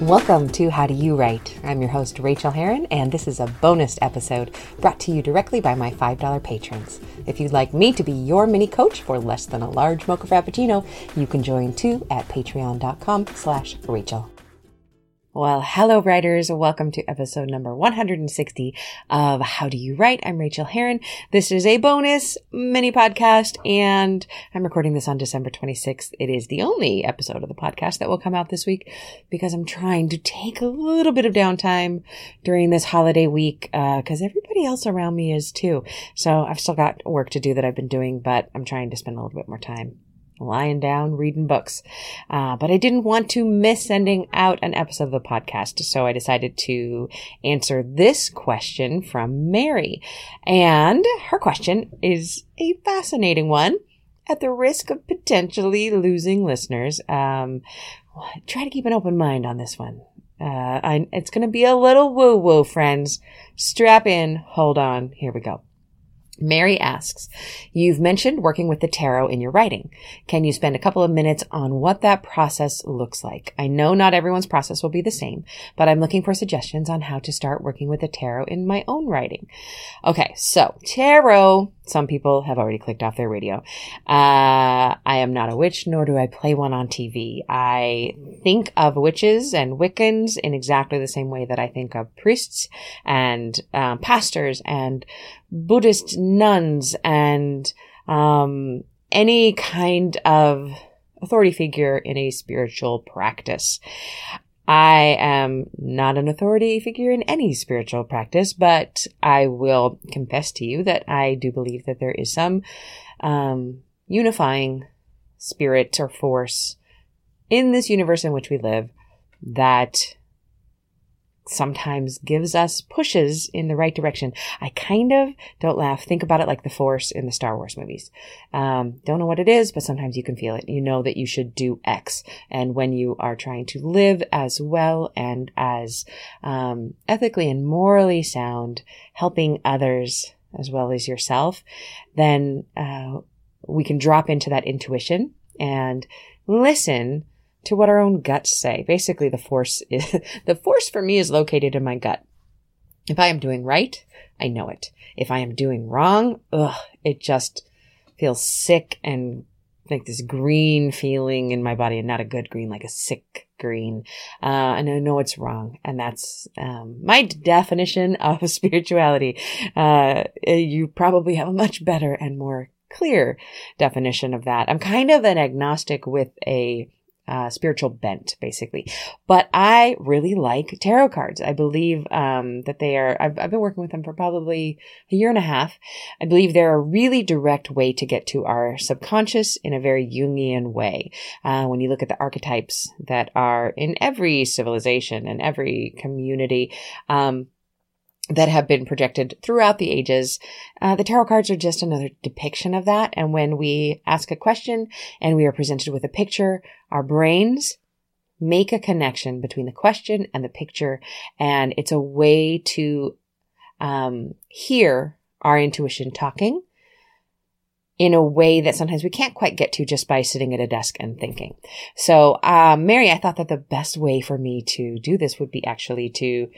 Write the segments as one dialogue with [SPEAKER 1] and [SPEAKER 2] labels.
[SPEAKER 1] Welcome to How Do You Write? I'm your host, Rachael Herron, and this is a bonus episode brought to you directly by my $5 patrons. If you'd like me to be your mini coach for less than a large mocha frappuccino, you can join too at patreon.com slash Rachael. Well, hello writers. Welcome to episode number 160 of How Do You Write? I'm Rachael Herron. This is a bonus mini podcast and I'm recording this on December 26th. It is the only episode of the podcast that will come out this week because I'm trying to take a little bit of downtime during this holiday week, uh, cause everybody else around me is too. So I've still got work to do that I've been doing, but I'm trying to spend a little bit more time lying down reading books. Uh, but I didn't want to miss sending out an episode of the podcast, so I decided to answer this question from Mary. And her question is a fascinating one. At the risk of potentially losing listeners, um, try to keep an open mind on this one. Uh, I, it's going to be a little woo woo, friends. Strap in. Hold on. Here we go. Mary asks, You've mentioned working with the tarot in your writing. Can you spend a couple of minutes on what that process looks like? I know not everyone's process will be the same, but I'm looking for suggestions on how to start working with the tarot in my own writing. Okay, so tarot. Some people have already clicked off their radio. Uh, I am not a witch, nor do I play one on TV. I think of witches and Wiccans in exactly the same way that I think of priests and um, pastors and Buddhist nuns and um, any kind of authority figure in a spiritual practice. I am not an authority figure in any spiritual practice, but I will confess to you that I do believe that there is some um, unifying spirit or force in this universe in which we live that sometimes gives us pushes in the right direction. I kind of don't laugh. Think about it like the Force in the Star Wars movies. Um, don't know what it is, but sometimes you can feel it. You know that you should do X. And when you are trying to live as well and as um, ethically and morally sound, helping others as well as yourself, then uh, we can drop into that intuition and listen to what our own guts say. Basically, the force is, the force for me is located in my gut. If I am doing right, I know it. If I am doing wrong, ugh, it just feels sick and like this green feeling in my body and not a good green, like a sick green. Uh, and I know it's wrong. And that's, um, my definition of spirituality. Uh, you probably have a much better and more clear definition of that. I'm kind of an agnostic with a, uh, spiritual bent, basically. But I really like tarot cards. I believe um, that they are, I've, I've been working with them for probably a year and a half. I believe they're a really direct way to get to our subconscious in a very Jungian way. Uh, when you look at the archetypes that are in every civilization and every community, um, that have been projected throughout the ages. Uh, the tarot cards are just another depiction of that. And when we ask a question and we are presented with a picture, our brains make a connection between the question and the picture. And it's a way to um, hear our intuition talking in a way that sometimes we can't quite get to just by sitting at a desk and thinking. So, um, Mary, I thought that the best way for me to do this would be actually to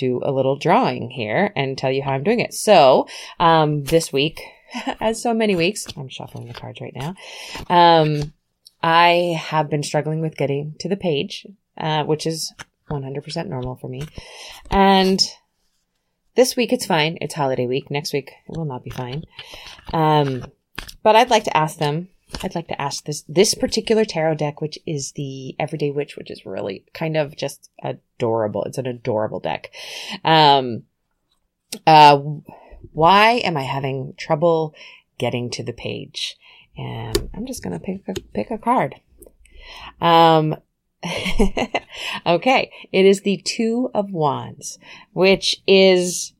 [SPEAKER 1] do a little drawing here and tell you how I'm doing it. So, um, this week, as so many weeks, I'm shuffling the cards right now. Um, I have been struggling with getting to the page, uh, which is 100% normal for me. And this week it's fine. It's holiday week. Next week it will not be fine. Um, but I'd like to ask them I'd like to ask this this particular tarot deck, which is the Everyday Witch, which is really kind of just adorable. It's an adorable deck. Um, uh, why am I having trouble getting to the page? And I'm just gonna pick a, pick a card. Um, okay, it is the Two of Wands, which is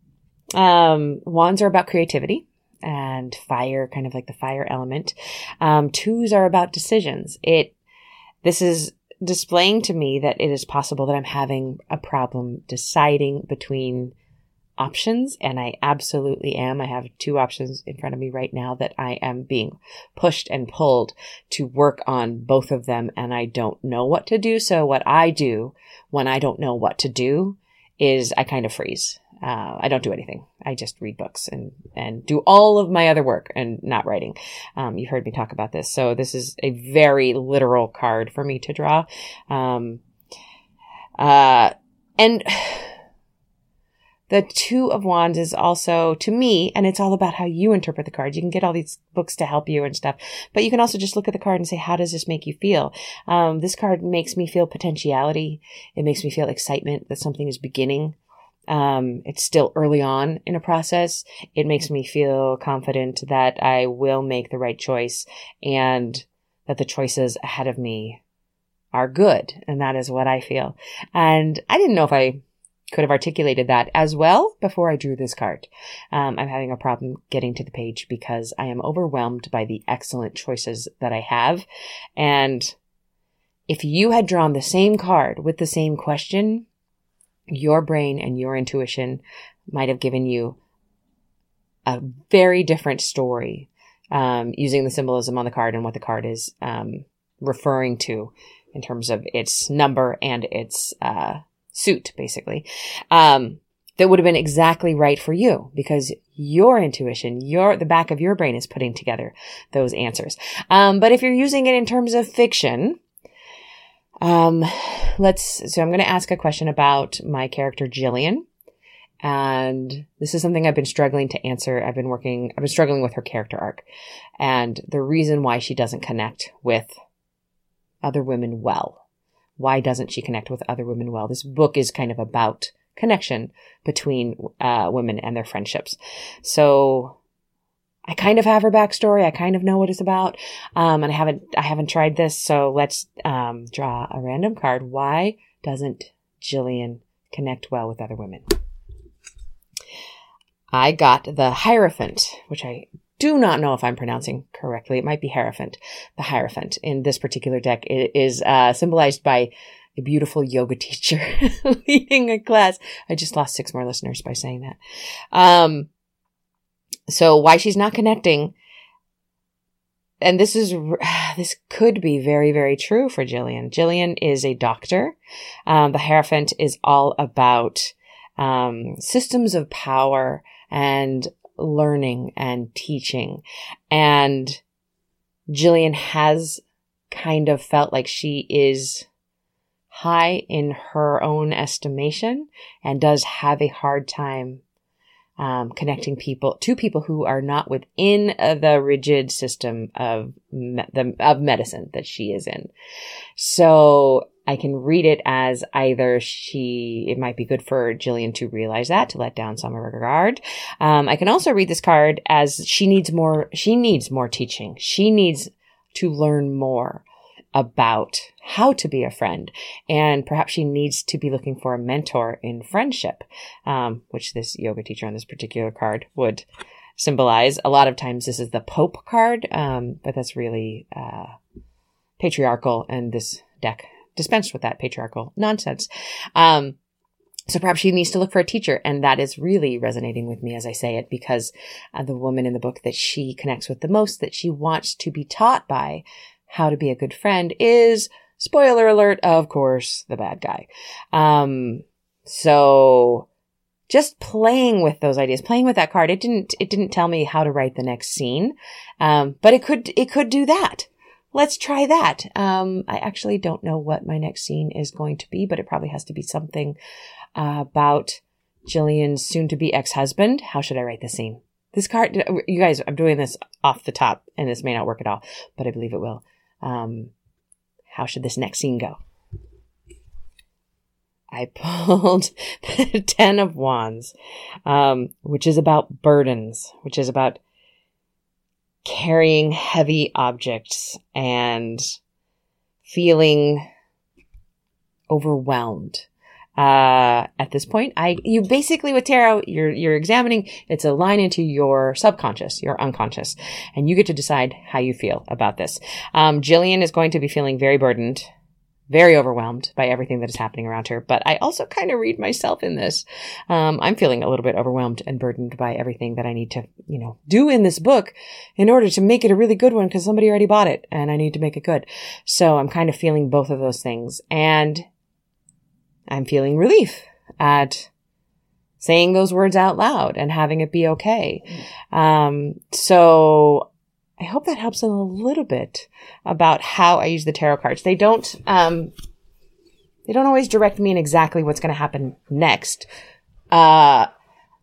[SPEAKER 1] um, wands are about creativity and fire, kind of like the fire element. Um, twos are about decisions. It, this is displaying to me that it is possible that I'm having a problem deciding between options, and I absolutely am. I have two options in front of me right now that I am being pushed and pulled to work on both of them, and I don't know what to do. So, what I do when I don't know what to do is I kind of freeze. Uh, I don't do anything. I just read books and, and do all of my other work and not writing. Um, you've heard me talk about this. So this is a very literal card for me to draw. Um, uh, and the two of wands is also to me, and it's all about how you interpret the cards. You can get all these books to help you and stuff, but you can also just look at the card and say, how does this make you feel? Um, this card makes me feel potentiality. It makes me feel excitement that something is beginning. Um, it's still early on in a process. It makes me feel confident that I will make the right choice and that the choices ahead of me are good. And that is what I feel. And I didn't know if I could have articulated that as well before I drew this card. Um, I'm having a problem getting to the page because I am overwhelmed by the excellent choices that I have. And if you had drawn the same card with the same question, your brain and your intuition might have given you a very different story um, using the symbolism on the card and what the card is um, referring to in terms of its number and its uh, suit, basically. Um, that would have been exactly right for you because your intuition, your the back of your brain is putting together those answers. Um, but if you're using it in terms of fiction, um, let's, so I'm going to ask a question about my character Jillian. And this is something I've been struggling to answer. I've been working, I've been struggling with her character arc and the reason why she doesn't connect with other women well. Why doesn't she connect with other women well? This book is kind of about connection between uh, women and their friendships. So I kind of have her backstory. I kind of know what it's about. Um, and I haven't, I haven't tried this. So let's, um, draw a random card. Why doesn't Jillian connect well with other women? I got the Hierophant, which I do not know if I'm pronouncing correctly. It might be Hierophant. The Hierophant in this particular deck it is uh, symbolized by a beautiful yoga teacher leading a class. I just lost six more listeners by saying that. Um, so why she's not connecting. And this is, this could be very, very true for Jillian. Jillian is a doctor. Um, the Hierophant is all about, um, systems of power and learning and teaching. And Jillian has kind of felt like she is high in her own estimation and does have a hard time um, connecting people to people who are not within uh, the rigid system of me- the, of medicine that she is in. So I can read it as either she, it might be good for Jillian to realize that, to let down some of her guard. Um, I can also read this card as she needs more, she needs more teaching. She needs to learn more about how to be a friend. And perhaps she needs to be looking for a mentor in friendship, um, which this yoga teacher on this particular card would symbolize. A lot of times this is the Pope card, um, but that's really uh, patriarchal, and this deck dispensed with that patriarchal nonsense. Um, so perhaps she needs to look for a teacher. And that is really resonating with me as I say it because uh, the woman in the book that she connects with the most, that she wants to be taught by, how to be a good friend is, spoiler alert, of course, the bad guy. Um, so just playing with those ideas, playing with that card, it didn't, it didn't tell me how to write the next scene. Um, but it could, it could do that. Let's try that. Um, I actually don't know what my next scene is going to be, but it probably has to be something uh, about Jillian's soon to be ex-husband. How should I write the scene? This card, you guys, I'm doing this off the top and this may not work at all, but I believe it will. Um, how should this next scene go? I pulled the Ten of Wands, um, which is about burdens, which is about carrying heavy objects and feeling overwhelmed uh, at this point. I, you basically with tarot, you're, you're examining, it's a line into your subconscious, your unconscious, and you get to decide how you feel about this. Um, Jillian is going to be feeling very burdened, very overwhelmed by everything that is happening around her. But I also kind of read myself in this. Um, I'm feeling a little bit overwhelmed and burdened by everything that I need to, you know, do in this book in order to make it a really good one because somebody already bought it and I need to make it good. So I'm kind of feeling both of those things. And I'm feeling relief at saying those words out loud and having it be okay. Um, so I hope that helps a little bit about how I use the tarot cards. They don't, um, they don't always direct me in exactly what's going to happen next. Uh,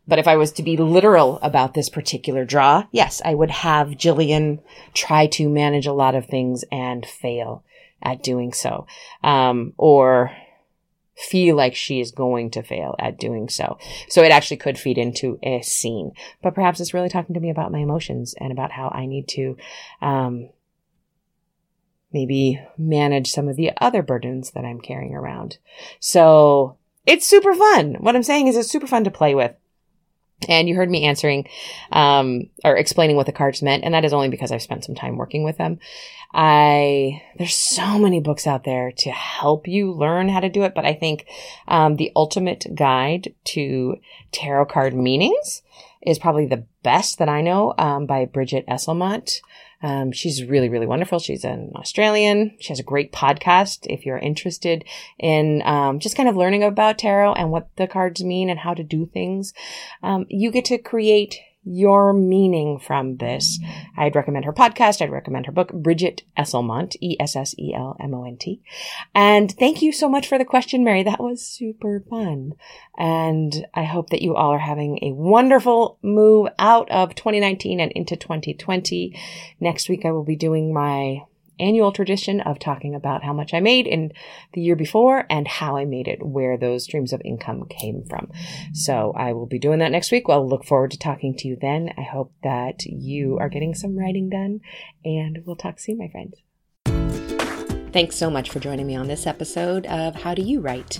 [SPEAKER 1] but if I was to be literal about this particular draw, yes, I would have Jillian try to manage a lot of things and fail at doing so. Um, or feel like she is going to fail at doing so. So it actually could feed into a scene, but perhaps it's really talking to me about my emotions and about how I need to, um, maybe manage some of the other burdens that I'm carrying around. So it's super fun. What I'm saying is it's super fun to play with. And you heard me answering, um, or explaining what the cards meant. And that is only because I've spent some time working with them. I, there's so many books out there to help you learn how to do it. But I think, um, the ultimate guide to tarot card meanings is probably the best that I know, um, by Bridget Esselmont. Um, she's really, really wonderful. She's an Australian. She has a great podcast. If you're interested in um, just kind of learning about tarot and what the cards mean and how to do things, um, you get to create your meaning from this. I'd recommend her podcast. I'd recommend her book, Bridget Esselmont, E-S-S-E-L-M-O-N-T. And thank you so much for the question, Mary. That was super fun. And I hope that you all are having a wonderful move out of 2019 and into 2020. Next week, I will be doing my annual tradition of talking about how much I made in the year before and how I made it, where those streams of income came from. So I will be doing that next week. I'll look forward to talking to you then. I hope that you are getting some writing done and we'll talk soon, my friends. Thanks so much for joining me on this episode of How Do You Write?